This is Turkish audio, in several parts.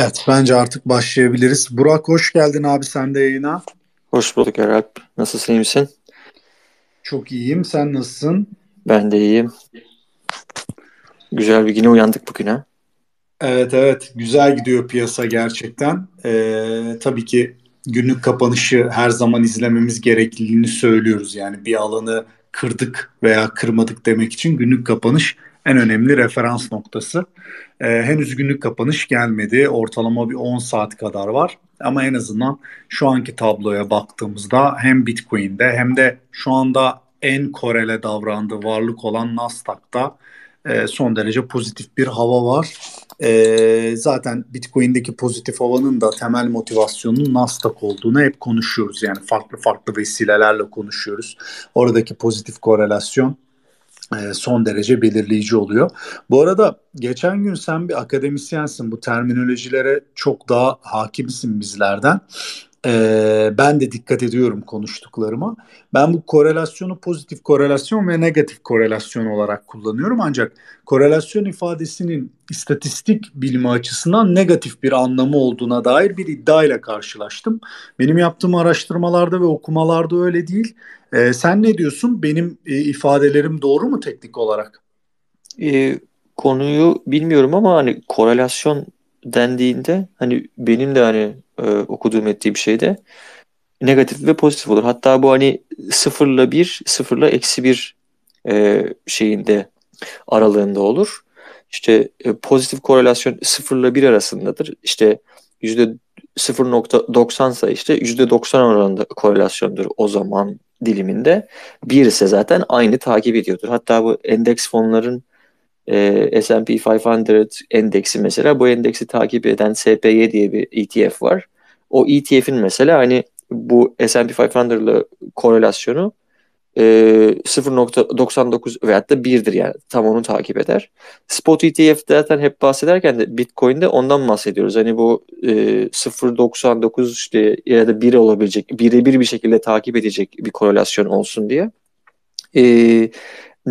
Evet, bence artık başlayabiliriz. Burak hoş geldin abi sen de yayına. Hoş bulduk Eralp. Nasılsın, iyi misin? Çok iyiyim. Sen nasılsın? Ben de iyiyim. Güzel bir güne uyandık bugün ha. Evet evet. Güzel gidiyor piyasa gerçekten. Ee, tabii ki günlük kapanışı her zaman izlememiz gerekliliğini söylüyoruz. Yani bir alanı kırdık veya kırmadık demek için günlük kapanış en önemli referans noktası. Ee, henüz günlük kapanış gelmedi. Ortalama bir 10 saat kadar var. Ama en azından şu anki tabloya baktığımızda hem Bitcoin'de hem de şu anda en korele davrandığı varlık olan Nasdaq'ta e, son derece pozitif bir hava var. E, zaten Bitcoin'deki pozitif havanın da temel motivasyonunun Nasdaq olduğunu hep konuşuyoruz. Yani farklı farklı vesilelerle konuşuyoruz. Oradaki pozitif korelasyon son derece belirleyici oluyor. Bu arada geçen gün sen bir akademisyensin. Bu terminolojilere çok daha hakimsin bizlerden. Ee, ben de dikkat ediyorum konuştuklarıma. Ben bu korelasyonu pozitif korelasyon ve negatif korelasyon olarak kullanıyorum. Ancak korelasyon ifadesinin istatistik bilimi açısından negatif bir anlamı olduğuna dair bir iddia ile karşılaştım. Benim yaptığım araştırmalarda ve okumalarda öyle değil. Ee, sen ne diyorsun? Benim e, ifadelerim doğru mu teknik olarak? E, konuyu bilmiyorum ama hani korelasyon dendiğinde hani benim de hani e, okuduğum ettiğim şeyde negatif ve pozitif olur. Hatta bu hani sıfırla bir, sıfırla eksi bir e, şeyinde aralığında olur. İşte e, pozitif korelasyon sıfırla bir arasındadır. İşte yüzde 0.90 ise işte yüzde 90 oranında korelasyondur o zaman diliminde. Bir ise zaten aynı takip ediyordur. Hatta bu endeks fonların e, S&P 500 endeksi mesela bu endeksi takip eden SPY diye bir ETF var. O ETF'in mesela hani bu S&P 500 ile korelasyonu e, 0.99 veyahut da 1'dir yani tam onu takip eder. Spot ETF zaten hep bahsederken de Bitcoin'de ondan bahsediyoruz. Hani bu e, 0.99 işte ya da 1 olabilecek, birebir bir şekilde takip edecek bir korelasyon olsun diye. E,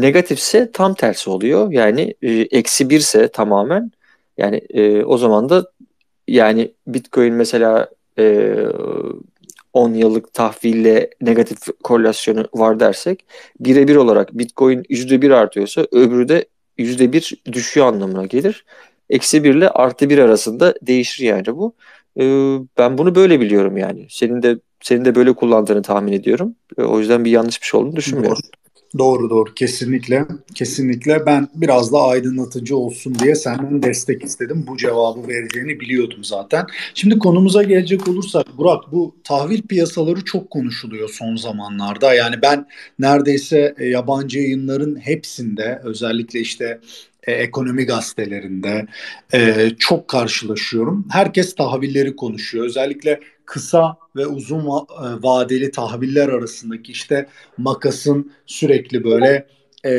Negatifse tam tersi oluyor. Yani e, eksi birse tamamen yani e, o zaman da yani Bitcoin mesela e, 10 yıllık tahville negatif korelasyonu var dersek birebir olarak Bitcoin %1 artıyorsa öbürü de %1 düşüyor anlamına gelir. Eksi 1 ile artı 1 arasında değişir yani bu. E, ben bunu böyle biliyorum yani. Senin de senin de böyle kullandığını tahmin ediyorum. E, o yüzden bir yanlış bir şey olduğunu düşünmüyorum. Doğru. Doğru doğru kesinlikle kesinlikle ben biraz daha aydınlatıcı olsun diye senden destek istedim. Bu cevabı vereceğini biliyordum zaten. Şimdi konumuza gelecek olursak Burak bu tahvil piyasaları çok konuşuluyor son zamanlarda. Yani ben neredeyse e, yabancı yayınların hepsinde özellikle işte e, ekonomi gazetelerinde e, çok karşılaşıyorum. Herkes tahvilleri konuşuyor. Özellikle kısa ve uzun e, vadeli tahviller arasındaki işte makasın sürekli böyle e,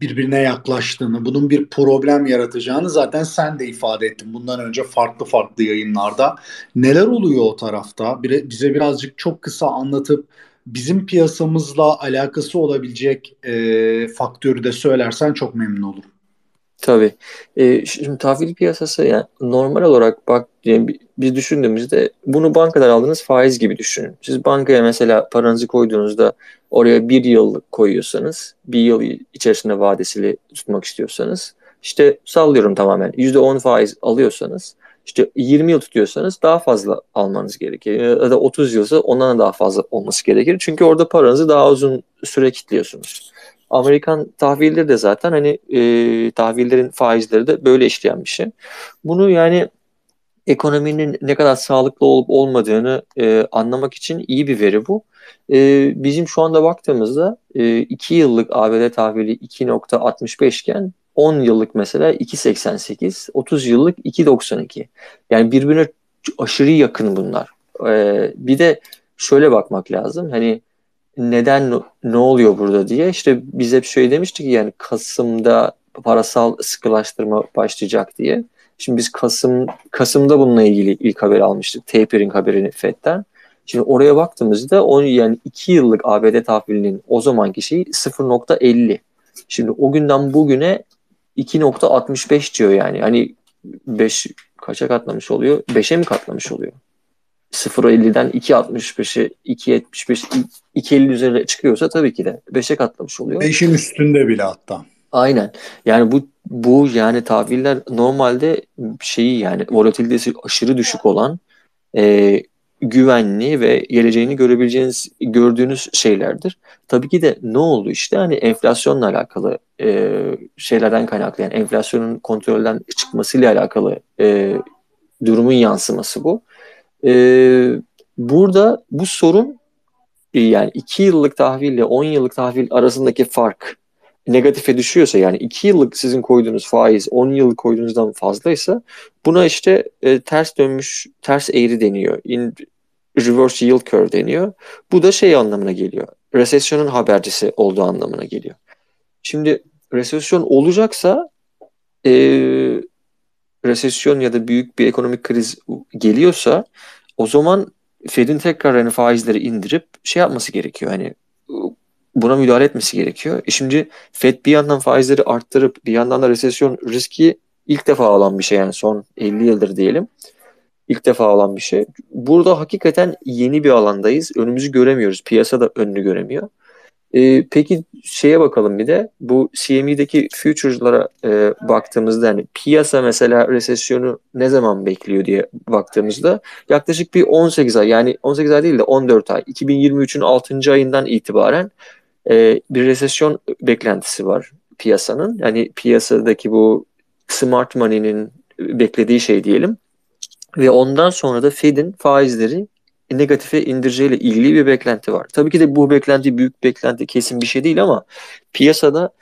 birbirine yaklaştığını, bunun bir problem yaratacağını zaten sen de ifade ettin. Bundan önce farklı farklı yayınlarda. Neler oluyor o tarafta? Bize birazcık çok kısa anlatıp bizim piyasamızla alakası olabilecek e, faktörü de söylersen çok memnun olurum. Tabii. E, şimdi tahvil piyasası yani normal olarak bak yani biz düşündüğümüzde bunu bankadan aldığınız faiz gibi düşünün. Siz bankaya mesela paranızı koyduğunuzda oraya bir yıl koyuyorsanız, bir yıl içerisinde vadesiyle tutmak istiyorsanız, işte sallıyorum tamamen %10 faiz alıyorsanız, işte 20 yıl tutuyorsanız daha fazla almanız gerekir. Ya da 30 yılsa ondan daha fazla olması gerekir. Çünkü orada paranızı daha uzun süre kilitliyorsunuz. Amerikan tahvilleri de zaten hani e, tahvillerin faizleri de böyle işleyen bir şey. Bunu yani ekonominin ne kadar sağlıklı olup olmadığını e, anlamak için iyi bir veri bu. E, bizim şu anda baktığımızda 2 e, yıllık ABD tahvili 2.65 iken 10 yıllık mesela 2.88, 30 yıllık 2.92. Yani birbirine aşırı yakın bunlar. E, bir de şöyle bakmak lazım. Hani neden ne oluyor burada diye işte biz hep şöyle demiştik yani Kasım'da parasal sıkılaştırma başlayacak diye. Şimdi biz Kasım Kasım'da bununla ilgili ilk haber almıştık. Tapering haberini FED'den. Şimdi oraya baktığımızda o yani 2 yıllık ABD tahvilinin o zamanki şeyi 0.50. Şimdi o günden bugüne 2.65 diyor yani. Hani 5 kaça katlamış oluyor? 5'e mi katlamış oluyor? 0.50'den 2.65'e 2.75 2.50 üzerine çıkıyorsa tabii ki de 5'e katlamış oluyor. 5'in üstünde bile hatta. Aynen. Yani bu bu yani tahviller normalde şeyi yani volatilitesi aşırı düşük olan e, güvenli ve geleceğini görebileceğiniz gördüğünüz şeylerdir. Tabii ki de ne oldu işte hani enflasyonla alakalı e, şeylerden kaynaklı yani enflasyonun kontrolden çıkmasıyla alakalı e, durumun yansıması bu. E, burada bu sorun e, yani 2 yıllık tahville 10 yıllık tahvil arasındaki fark negatife düşüyorsa yani 2 yıllık sizin koyduğunuz faiz 10 yıllık koyduğunuzdan fazlaysa buna işte e, ters dönmüş ters eğri deniyor. In, reverse yield curve deniyor. Bu da şey anlamına geliyor. Resesyonun habercisi olduğu anlamına geliyor. Şimdi resesyon olacaksa e, resesyon ya da büyük bir ekonomik kriz geliyorsa o zaman Fed'in tekrar hani faizleri indirip şey yapması gerekiyor. Hani buna müdahale etmesi gerekiyor. E şimdi Fed bir yandan faizleri arttırıp bir yandan da resesyon riski ilk defa alan bir şey yani son 50 yıldır diyelim. İlk defa olan bir şey. Burada hakikaten yeni bir alandayız. Önümüzü göremiyoruz. Piyasa da önünü göremiyor. Ee, peki şeye bakalım bir de bu CME'deki futures'lara e, baktığımızda yani piyasa mesela resesyonu ne zaman bekliyor diye baktığımızda yaklaşık bir 18 ay yani 18 ay değil de 14 ay 2023'ün 6. ayından itibaren e, bir resesyon beklentisi var piyasanın. Yani piyasadaki bu smart money'nin beklediği şey diyelim. Ve ondan sonra da Fed'in faizleri negatife indireceğiyle ilgili bir beklenti var. Tabii ki de bu beklenti büyük beklenti kesin bir şey değil ama piyasada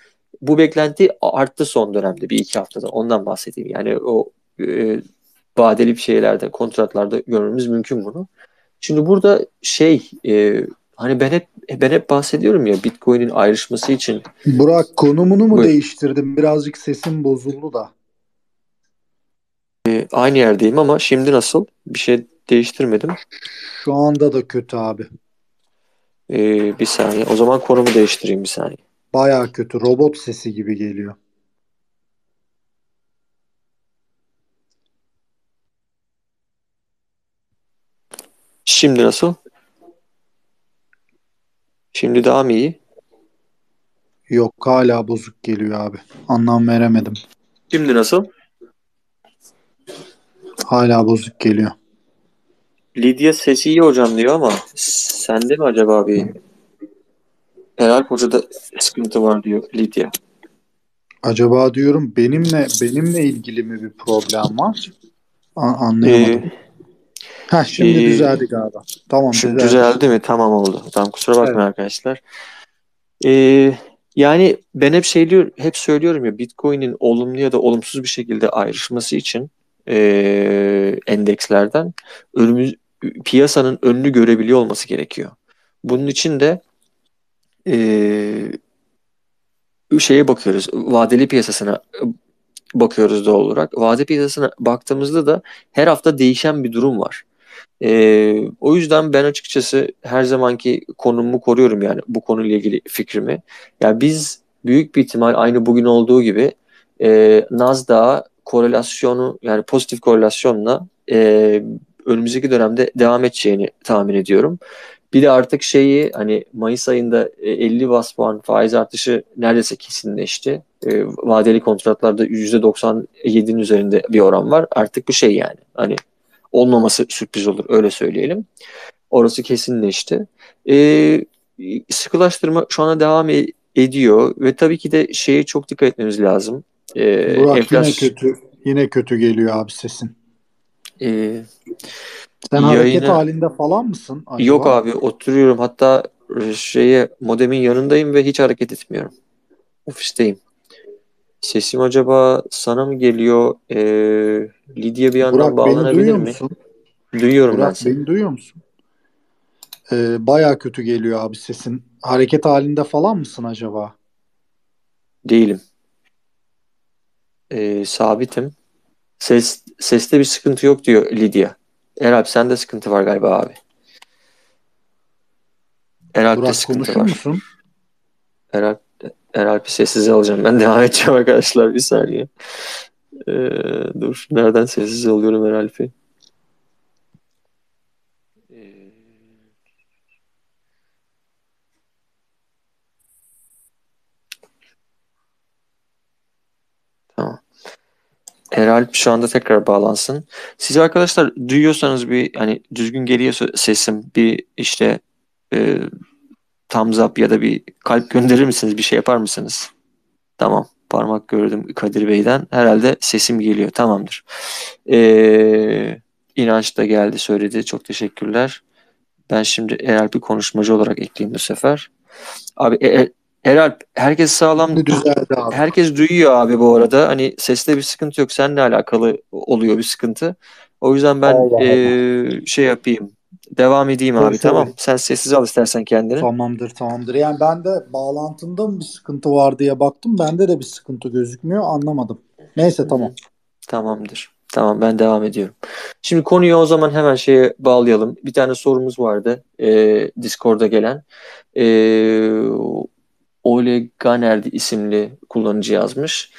bu beklenti arttı son dönemde bir iki haftada ondan bahsedeyim. Yani o e, vadeli bir şeylerde kontratlarda görmemiz mümkün bunu. Şimdi burada şey e, hani ben hep ben hep bahsediyorum ya Bitcoin'in ayrışması için. Burak konumunu mu Buyur. değiştirdim? Birazcık sesim bozuldu da. E, aynı yerdeyim ama şimdi nasıl? Bir şey değiştirmedim. Şu anda da kötü abi. Ee, bir saniye. O zaman konumu değiştireyim bir saniye. Baya kötü. Robot sesi gibi geliyor. Şimdi nasıl? Şimdi daha mı iyi? Yok hala bozuk geliyor abi. Anlam veremedim. Şimdi nasıl? Hala bozuk geliyor. Lidya sesi iyi hocam diyor ama sende mi acaba bir Helal Hoca'da sıkıntı var diyor Lidya. Acaba diyorum benimle benimle ilgili mi bir problem var? A- anlayamadım. Ee, ha şimdi ee, düzeldi galiba. Tamam şimdi düzeldi. düzeldi mi? Tamam oldu. Tamam kusura bakmayın evet. arkadaşlar. Ee, yani ben hep şey diyor, hep söylüyorum ya Bitcoin'in olumlu ya da olumsuz bir şekilde ayrışması için e, endekslerden önümüz piyasanın önünü görebiliyor olması gerekiyor. Bunun için de e, şeye bakıyoruz. Vadeli piyasasına bakıyoruz doğal olarak. Vade piyasasına baktığımızda da her hafta değişen bir durum var. E, o yüzden ben açıkçası her zamanki konumu koruyorum yani bu konuyla ilgili fikrimi. Yani biz büyük bir ihtimal aynı bugün olduğu gibi e, Nasdaq'a korelasyonu yani pozitif korelasyonla e, önümüzdeki dönemde devam edeceğini tahmin ediyorum. Bir de artık şeyi hani Mayıs ayında 50 e, bas puan faiz artışı neredeyse kesinleşti. E, vadeli kontratlarda %97'nin üzerinde bir oran var. Artık bu şey yani hani olmaması sürpriz olur öyle söyleyelim. Orası kesinleşti. E, sıkılaştırma şu anda devam e, ediyor ve tabii ki de şeye çok dikkat etmemiz lazım. E, Burak enflasyon... yine kötü yine kötü geliyor abi sesin. E, sen yayını... hareket halinde falan mısın? Acaba? Yok abi oturuyorum hatta şeye modemin yanındayım ve hiç hareket etmiyorum. Ofisteyim. Sesim acaba sana mı geliyor? Ee, Lidya bir yandan Burak, bağlanabilir mi? Musun? Duyuyorum Burak, ben seni. Beni duyuyor musun? Ee, Baya kötü geliyor abi sesin. Hareket halinde falan mısın acaba? Değilim. Ee, sabitim. Ses seste bir sıkıntı yok diyor Lidya. Eralp sende sıkıntı var galiba abi. Eralp'te sıkıntı var. musun? Eralp, Eralp'i sessize alacağım. Ben devam edeceğim arkadaşlar bir saniye. Ee, dur nereden sessiz alıyorum her Alfi? Ee, tamam. Eralp şu anda tekrar bağlansın. Siz arkadaşlar duyuyorsanız bir hani düzgün geliyorsa sesim bir işte e, thumbs up ya da bir kalp gönderir misiniz? Bir şey yapar mısınız? Tamam. Parmak gördüm Kadir Bey'den. Herhalde sesim geliyor. Tamamdır. Ee, İnanç da geldi söyledi. Çok teşekkürler. Ben şimdi Eralp'i konuşmacı olarak ekleyeyim bu sefer. Abi e Eralp herkes sağlam Düzeldi abi. herkes duyuyor abi bu arada. Hani seste bir sıkıntı yok. Seninle alakalı oluyor bir sıkıntı. O yüzden ben Allah e, şey yapayım. Devam edeyim Tabii, abi tabii. tamam. Sen sessiz al istersen kendini. Tamamdır tamamdır. Yani ben de bağlantımda mı bir sıkıntı var diye baktım. Bende de bir sıkıntı gözükmüyor. Anlamadım. Neyse tamam. Tamamdır. Tamam ben devam ediyorum. Şimdi konuyu o zaman hemen şeye bağlayalım. Bir tane sorumuz vardı e, Discord'a gelen. E, Ole Ganerdi isimli kullanıcı yazmış.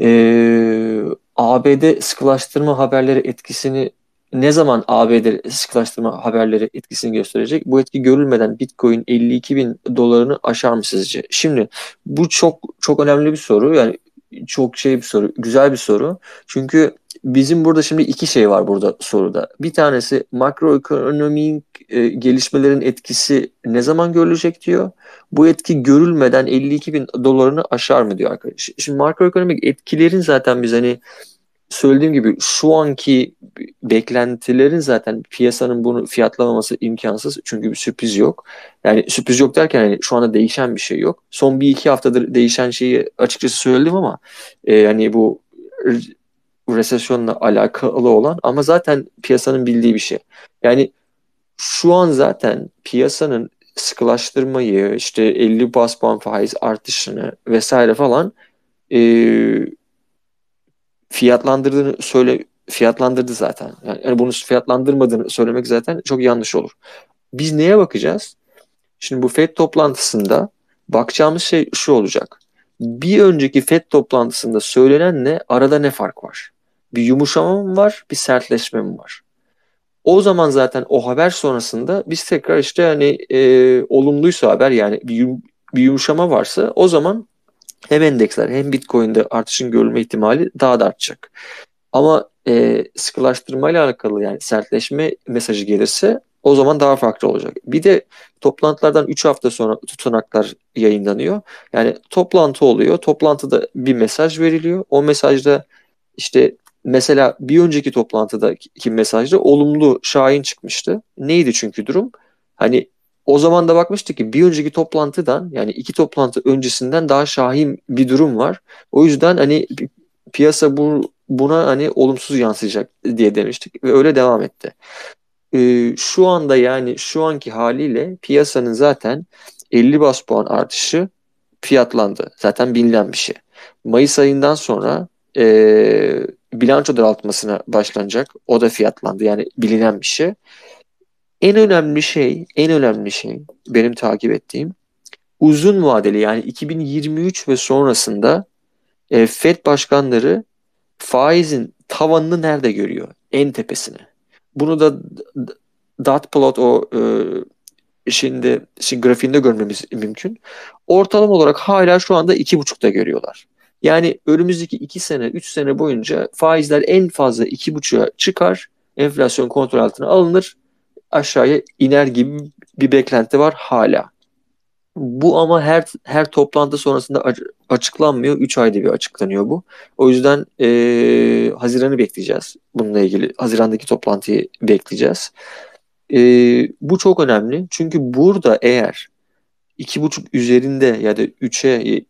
E, ABD sıkılaştırma haberleri etkisini ne zaman ABD sıkılaştırma haberleri etkisini gösterecek? Bu etki görülmeden Bitcoin 52 bin dolarını aşar mı sizce? Şimdi bu çok çok önemli bir soru. Yani çok şey bir soru, güzel bir soru. Çünkü bizim burada şimdi iki şey var burada soruda. Bir tanesi makroekonomik e, gelişmelerin etkisi ne zaman görülecek diyor. Bu etki görülmeden 52 bin dolarını aşar mı diyor arkadaş. Şimdi makroekonomik etkilerin zaten biz hani söylediğim gibi şu anki beklentilerin zaten piyasanın bunu fiyatlamaması imkansız. Çünkü bir sürpriz yok. Yani sürpriz yok derken hani şu anda değişen bir şey yok. Son bir iki haftadır değişen şeyi açıkçası söyledim ama e, hani bu resesyonla alakalı olan ama zaten piyasanın bildiği bir şey. Yani şu an zaten piyasanın sıkılaştırmayı işte 50 bas puan faiz artışını vesaire falan e, fiyatlandırdığını söyle fiyatlandırdı zaten. Yani, yani bunu fiyatlandırmadığını söylemek zaten çok yanlış olur. Biz neye bakacağız? Şimdi bu FED toplantısında bakacağımız şey şu olacak. Bir önceki FED toplantısında söylenenle arada ne fark var? Bir yumuşama mı var, bir sertleşme mi var? O zaman zaten o haber sonrasında biz tekrar işte hani e, olumluysa haber yani bir, yum, bir yumuşama varsa o zaman hem endeksler hem Bitcoin'de artışın görülme ihtimali daha da artacak. Ama e, sıkılaştırmayla alakalı yani sertleşme mesajı gelirse o zaman daha farklı olacak. Bir de toplantılardan 3 hafta sonra tutanaklar yayınlanıyor. Yani toplantı oluyor. Toplantıda bir mesaj veriliyor. O mesajda işte mesela bir önceki toplantıdaki mesajda olumlu şahin çıkmıştı. Neydi çünkü durum? Hani o zaman da bakmıştık ki bir önceki toplantıdan yani iki toplantı öncesinden daha şahin bir durum var. O yüzden hani piyasa bu buna hani olumsuz yansıyacak diye demiştik ve öyle devam etti. Ee, şu anda yani şu anki haliyle piyasanın zaten 50 bas puan artışı fiyatlandı. Zaten bilinen bir şey. Mayıs ayından sonra e, bilanço daraltmasına başlanacak. O da fiyatlandı. Yani bilinen bir şey. En önemli şey, en önemli şey benim takip ettiğim uzun vadeli yani 2023 ve sonrasında e, Fed başkanları faizin tavanını nerede görüyor? En tepesine. Bunu da dot plot o e, şimdi, şimdi grafiğinde görmemiz mümkün. Ortalama olarak hala şu anda iki buçukta görüyorlar. Yani önümüzdeki iki sene, üç sene boyunca faizler en fazla iki buçuğa çıkar, enflasyon kontrol altına alınır, aşağıya iner gibi bir beklenti var hala. Bu ama her her toplantı sonrasında açıklanmıyor. 3 ayda bir açıklanıyor bu. O yüzden e, Haziran'ı bekleyeceğiz bununla ilgili. Haziran'daki toplantıyı bekleyeceğiz. E, bu çok önemli. Çünkü burada eğer iki buçuk üzerinde ya da 3'e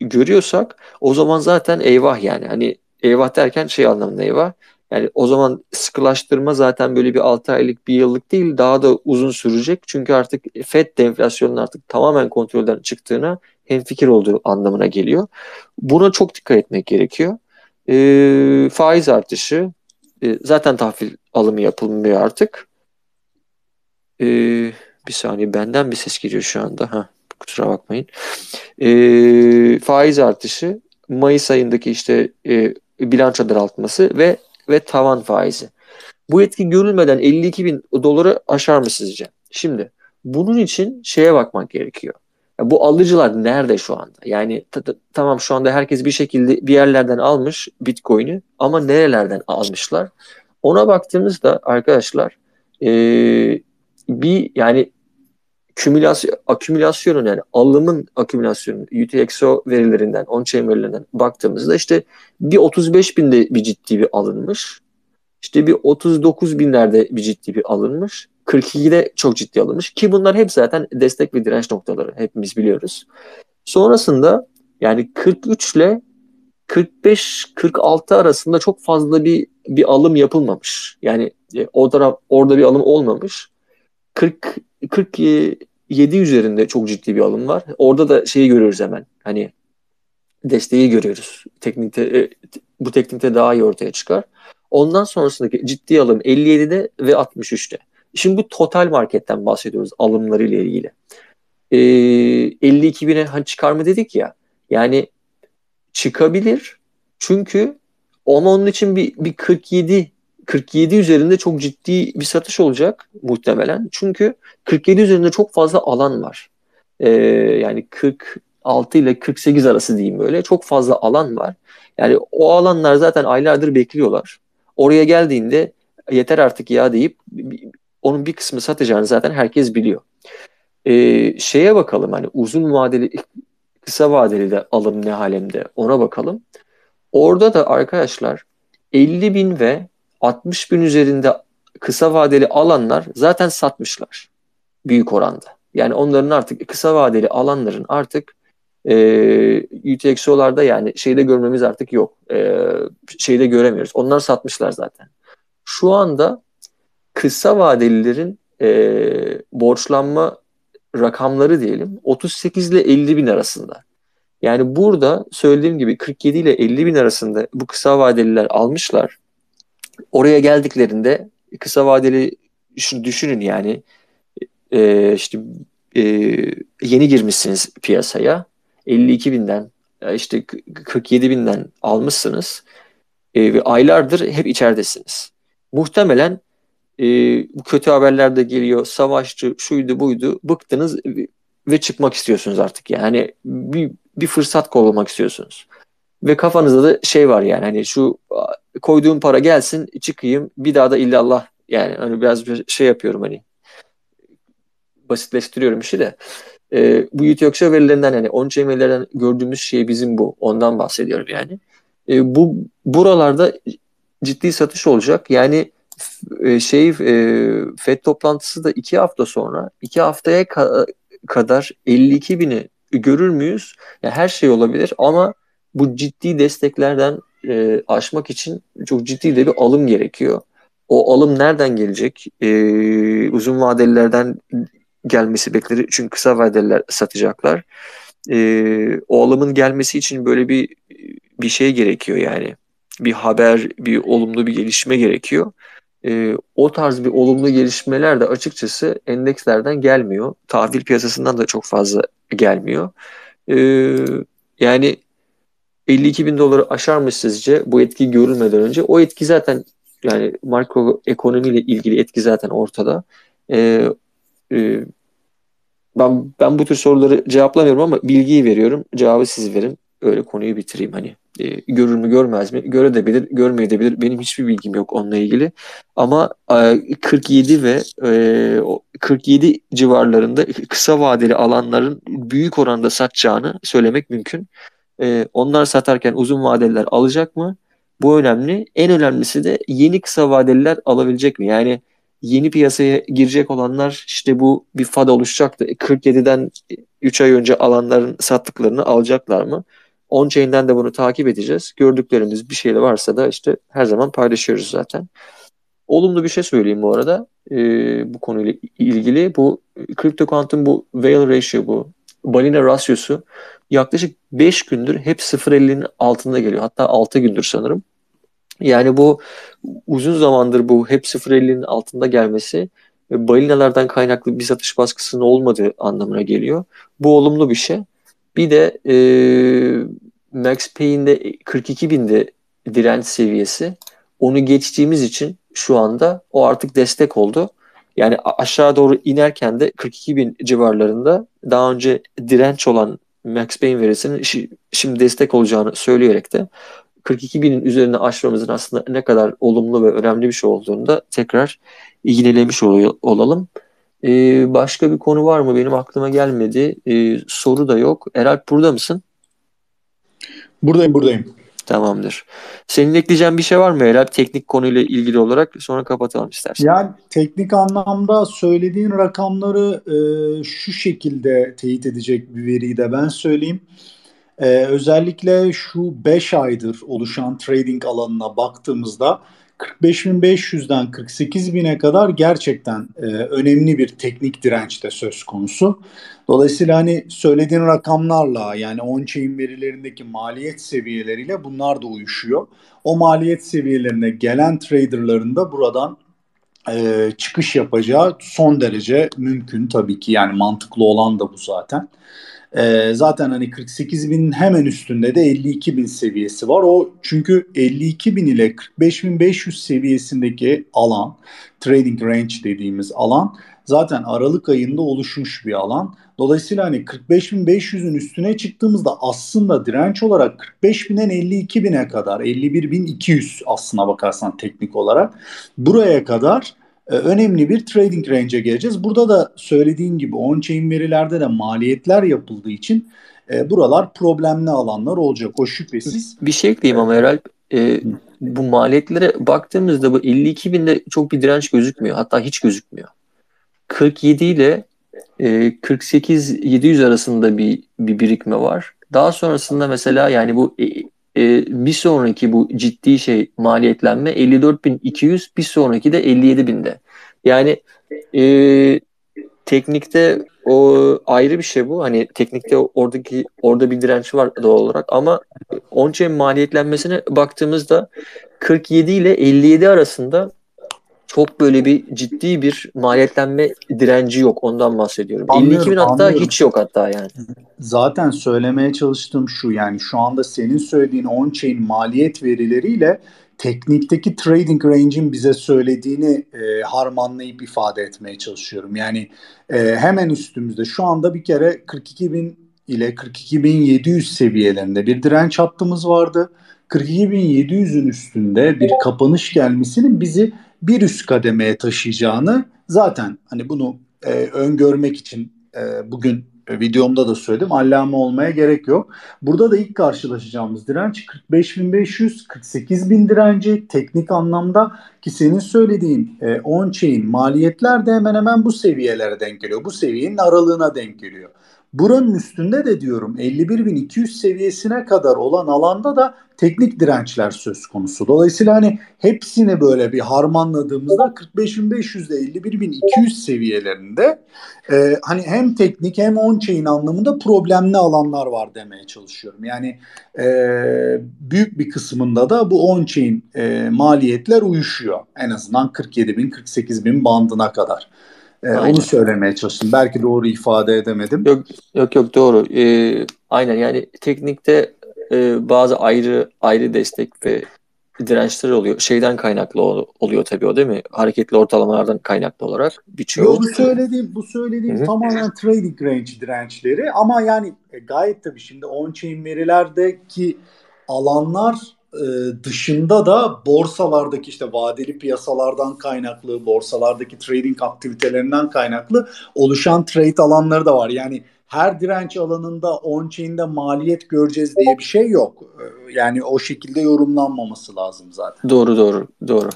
görüyorsak o zaman zaten eyvah yani. Hani eyvah derken şey anlamında eyvah. Yani o zaman sıkılaştırma zaten böyle bir 6 aylık bir yıllık değil daha da uzun sürecek. Çünkü artık FED de enflasyonun artık tamamen kontrolden çıktığına hemfikir olduğu anlamına geliyor. Buna çok dikkat etmek gerekiyor. E, faiz artışı e, zaten tahvil alımı yapılmıyor artık. E, bir saniye benden bir ses geliyor şu anda. Ha, kusura bakmayın. E, faiz artışı Mayıs ayındaki işte e, bilanço daraltması ve ve tavan faizi. Bu etki görülmeden 52 bin doları aşar mı sizce? Şimdi bunun için şeye bakmak gerekiyor. Ya bu alıcılar nerede şu anda? Yani tamam şu anda herkes bir şekilde bir yerlerden almış Bitcoin'i ama nerelerden almışlar? Ona baktığımızda arkadaşlar e, bir yani kümülasyon, akümülasyonun yani alımın akümülasyonu UTXO verilerinden, on-chain verilerinden baktığımızda işte bir 35 binde bir ciddi bir alınmış. İşte bir 39 binlerde bir ciddi bir alınmış. 42'de çok ciddi alınmış ki bunlar hep zaten destek ve direnç noktaları hepimiz biliyoruz. Sonrasında yani 43 ile 45-46 arasında çok fazla bir bir alım yapılmamış. Yani e, o orada bir alım olmamış. 40 47 üzerinde çok ciddi bir alım var. Orada da şeyi görüyoruz hemen. Hani desteği görüyoruz. Teknikte e, bu teknikte daha iyi ortaya çıkar. Ondan sonrasındaki ciddi alım 57'de ve 63'te. Şimdi bu total marketten bahsediyoruz alımları ile ilgili. Ee, 52 bine hani çıkar mı dedik ya. Yani çıkabilir. Çünkü ama onun için bir, bir 47 47 üzerinde çok ciddi bir satış olacak muhtemelen. Çünkü 47 üzerinde çok fazla alan var. Ee, yani 46 ile 48 arası diyeyim böyle. Çok fazla alan var. Yani o alanlar zaten aylardır bekliyorlar. Oraya geldiğinde yeter artık ya deyip onun bir kısmı satacağını zaten herkes biliyor. Ee, şeye bakalım hani uzun vadeli kısa vadeli de alım ne halemde ona bakalım. Orada da arkadaşlar 50 bin ve 60 bin üzerinde kısa vadeli alanlar zaten satmışlar büyük oranda. Yani onların artık kısa vadeli alanların artık e, UTXO'larda yani şeyde görmemiz artık yok. E, şeyde göremiyoruz. Onlar satmışlar zaten. Şu anda kısa vadelilerin e, borçlanma rakamları diyelim 38 ile 50 bin arasında. Yani burada söylediğim gibi 47 ile 50 bin arasında bu kısa vadeliler almışlar. Oraya geldiklerinde kısa vadeli düşünün yani e, işte e, yeni girmişsiniz piyasaya 52 binden işte 47 binden almışsınız e, ve aylardır hep içeridesiniz. Muhtemelen e, kötü haberler de geliyor. Savaşçı şuydu buydu. Bıktınız ve çıkmak istiyorsunuz artık. Yani bir, bir fırsat kovalamak istiyorsunuz. Ve kafanızda da şey var yani hani şu koyduğum para gelsin çıkayım bir daha da illallah yani hani biraz şey yapıyorum hani basitleştiriyorum işi de. E, bu UTXO verilerinden yani on-chain verilerden gördüğümüz şey bizim bu. Ondan bahsediyorum yani. E, bu buralarda ciddi satış olacak. Yani e, şey e, FED toplantısı da iki hafta sonra iki haftaya ka- kadar 52 bini görür müyüz? Yani her şey olabilir ama bu ciddi desteklerden e, aşmak için çok ciddi de bir alım gerekiyor. O alım nereden gelecek? E, uzun vadelilerden gelmesi beklenir. Çünkü kısa vadeliler satacaklar. E, o alımın gelmesi için böyle bir bir şey gerekiyor yani. Bir haber, bir olumlu bir gelişme gerekiyor. E, o tarz bir olumlu gelişmeler de açıkçası endekslerden gelmiyor. Tahvil piyasasından da çok fazla gelmiyor. E, yani 52 bin doları aşar mı sizce bu etki görülmeden önce? O etki zaten yani makro ekonomiyle ilgili etki zaten ortada. E, e, ben ben bu tür soruları cevaplamıyorum ama bilgiyi veriyorum. Cevabı siz verin. Öyle konuyu bitireyim hani. E, görür mü görmez mi? Görebilir, görmeyebilir. Benim hiçbir bilgim yok onunla ilgili. Ama e, 47 ve e, 47 civarlarında kısa vadeli alanların büyük oranda satacağını söylemek mümkün. E, onlar satarken uzun vadeliler alacak mı? Bu önemli. En önemlisi de yeni kısa vadeliler alabilecek mi? Yani yeni piyasaya girecek olanlar işte bu bir FAD oluşacaktı. 47'den 3 ay önce alanların sattıklarını alacaklar mı? On-chain'den de bunu takip edeceğiz. Gördüklerimiz bir şeyle varsa da işte her zaman paylaşıyoruz zaten. Olumlu bir şey söyleyeyim bu arada. Ee, bu konuyla ilgili bu CryptoQuant'ın bu Whale Ratio bu balina rasyosu yaklaşık 5 gündür hep 0.50'nin altında geliyor. Hatta 6 gündür sanırım. Yani bu uzun zamandır bu hep 0.50'nin altında gelmesi balinalardan kaynaklı bir satış baskısının olmadığı anlamına geliyor. Bu olumlu bir şey. Bir de e, Max Payne'de 42 binde direnç seviyesi. Onu geçtiğimiz için şu anda o artık destek oldu. Yani aşağı doğru inerken de 42 bin civarlarında daha önce direnç olan Max Payne verisinin şimdi destek olacağını söyleyerek de 42 binin üzerine aşmamızın aslında ne kadar olumlu ve önemli bir şey olduğunu da tekrar ilgilemiş olalım. Ee, başka bir konu var mı? Benim aklıma gelmedi. Ee, soru da yok. Eralp burada mısın? Buradayım, buradayım. Tamamdır. Senin ekleyeceğin bir şey var mı Eralp teknik konuyla ilgili olarak? Sonra kapatalım istersen. Yani teknik anlamda söylediğin rakamları e, şu şekilde teyit edecek bir veriyi de ben söyleyeyim. Ee, özellikle şu 5 aydır oluşan trading alanına baktığımızda 45.500'den 48.000'e kadar gerçekten e, önemli bir teknik direnç de söz konusu. Dolayısıyla hani söylediğin rakamlarla yani on-chain verilerindeki maliyet seviyeleriyle bunlar da uyuşuyor. O maliyet seviyelerine gelen traderların da buradan e, çıkış yapacağı son derece mümkün tabii ki yani mantıklı olan da bu zaten. E, zaten hani 48 binin hemen üstünde de 52 bin seviyesi var. O çünkü 52 bin ile 45 bin 500 seviyesindeki alan trading range dediğimiz alan zaten Aralık ayında oluşmuş bir alan. Dolayısıyla hani 45.500'ün üstüne çıktığımızda aslında direnç olarak 45.000'den 52.000'e kadar 51.200 aslına bakarsan teknik olarak buraya kadar önemli bir trading range'e geleceğiz. Burada da söylediğin gibi on-chain verilerde de maliyetler yapıldığı için e, buralar problemli alanlar olacak o şüphesiz. Bir şey ekleyeyim ama herhalde e, bu maliyetlere baktığımızda bu 52 binde çok bir direnç gözükmüyor. Hatta hiç gözükmüyor. 47 ile e, 48 700 arasında bir bir birikme var. Daha sonrasında mesela yani bu e, bir sonraki bu ciddi şey maliyetlenme 54.200 bir sonraki de 57.000'de. Yani e, teknikte o ayrı bir şey bu. Hani teknikte oradaki orada bir direnç var doğal olarak ama onca maliyetlenmesine baktığımızda 47 ile 57 arasında çok böyle bir ciddi bir maliyetlenme direnci yok. Ondan bahsediyorum. Anlıyorum, 52 bin hatta anlıyorum. hiç yok hatta yani. Zaten söylemeye çalıştığım şu yani şu anda senin söylediğin on-chain maliyet verileriyle teknikteki trading range'in bize söylediğini e, harmanlayıp ifade etmeye çalışıyorum. Yani e, hemen üstümüzde şu anda bir kere 42 bin ile 42.700 seviyelerinde bir direnç hattımız vardı. 42.700'ün üstünde bir kapanış gelmesinin bizi bir üst kademeye taşıyacağını zaten hani bunu e, öngörmek için e, bugün videomda da söyledim. Allame olmaya gerek yok. Burada da ilk karşılaşacağımız direnç 45.500, 48.000 direnci teknik anlamda ki senin söylediğin e, on-chain maliyetler de hemen hemen bu seviyelere denk geliyor. Bu seviyenin aralığına denk geliyor. Buranın üstünde de diyorum 51.200 seviyesine kadar olan alanda da teknik dirençler söz konusu. Dolayısıyla hani hepsini böyle bir harmanladığımızda 45.500 ile 51.200 seviyelerinde e, hani hem teknik hem on-chain anlamında problemli alanlar var demeye çalışıyorum. Yani e, büyük bir kısmında da bu on-chain e, maliyetler uyuşuyor. En azından 47.000 48.000 bandına kadar. Ee, onu söylemeye çalıştım. Belki doğru ifade edemedim. Yok yok yok doğru. Ee, aynen yani teknikte e, bazı ayrı ayrı destek ve dirençler oluyor. Şeyden kaynaklı oluyor tabii o değil mi? Hareketli ortalamalardan kaynaklı olarak biçiyor. Yok, bu söylediğim bu söylediğim Hı-hı. tamamen trading range dirençleri ama yani e, gayet tabii şimdi on-chain verilerdeki alanlar e, dışında da borsalardaki işte vadeli piyasalardan kaynaklı, borsalardaki trading aktivitelerinden kaynaklı oluşan trade alanları da var. Yani her direnç alanında on-chain'de maliyet göreceğiz diye bir şey yok. E, yani o şekilde yorumlanmaması lazım zaten. Doğru doğru doğru.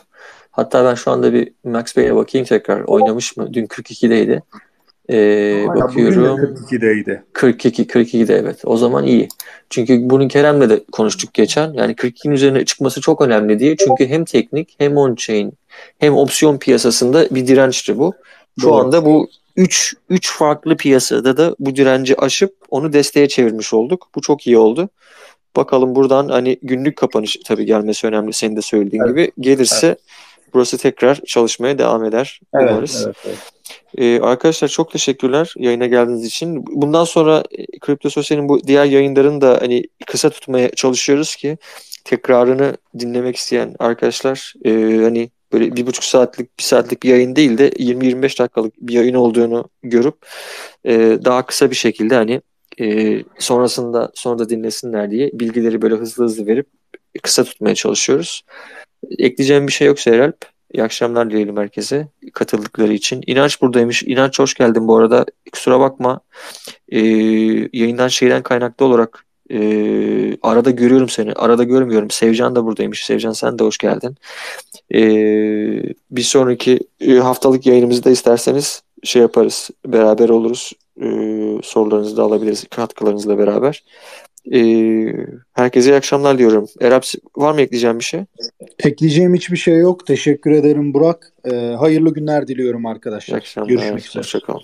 Hatta ben şu anda bir Max Payne'e bakayım tekrar. Oynamış mı? Dün 42'deydi. Ee, Hala bakıyorum. 42'deydi. 42, 42'de evet. O zaman iyi. Çünkü bunu Kerem'le de konuştuk geçen. Yani 42'nin üzerine çıkması çok önemli diye. Çünkü hem teknik hem on-chain hem opsiyon piyasasında bir dirençti bu. Şu Doğru. anda bu 3 3 farklı piyasada da bu direnci aşıp onu desteğe çevirmiş olduk. Bu çok iyi oldu. Bakalım buradan hani günlük kapanış tabii gelmesi önemli senin de söylediğin evet. gibi. Gelirse evet. Burası tekrar çalışmaya devam eder. Evet, umarız. evet, evet. Ee, arkadaşlar çok teşekkürler yayına geldiğiniz için. Bundan sonra e, Kripto Sosyal'in bu diğer yayınlarını da hani kısa tutmaya çalışıyoruz ki tekrarını dinlemek isteyen arkadaşlar e, hani böyle bir buçuk saatlik bir saatlik bir yayın değil de 20-25 dakikalık bir yayın olduğunu görüp e, daha kısa bir şekilde hani e, sonrasında sonra da dinlesinler diye bilgileri böyle hızlı hızlı verip kısa tutmaya çalışıyoruz. Ekleyeceğim bir şey yoksa Eralp. İyi akşamlar dileyelim herkese katıldıkları için. İnanç buradaymış. İnanç hoş geldin bu arada. Kusura bakma. Ee, yayından şeyden kaynaklı olarak e, arada görüyorum seni. Arada görmüyorum. Sevcan da buradaymış. Sevcan sen de hoş geldin. Ee, bir sonraki e, haftalık yayınımızda isterseniz şey yaparız. Beraber oluruz. Ee, sorularınızı da alabiliriz. Katkılarınızla beraber. Ee, herkese iyi akşamlar diyorum. Erap var mı ekleyeceğim bir şey? Ekleyeceğim hiçbir şey yok. Teşekkür ederim Burak. Ee, hayırlı günler diliyorum arkadaşlar. İyi akşamlar. Görüşmek üzere. Hoşçakalın.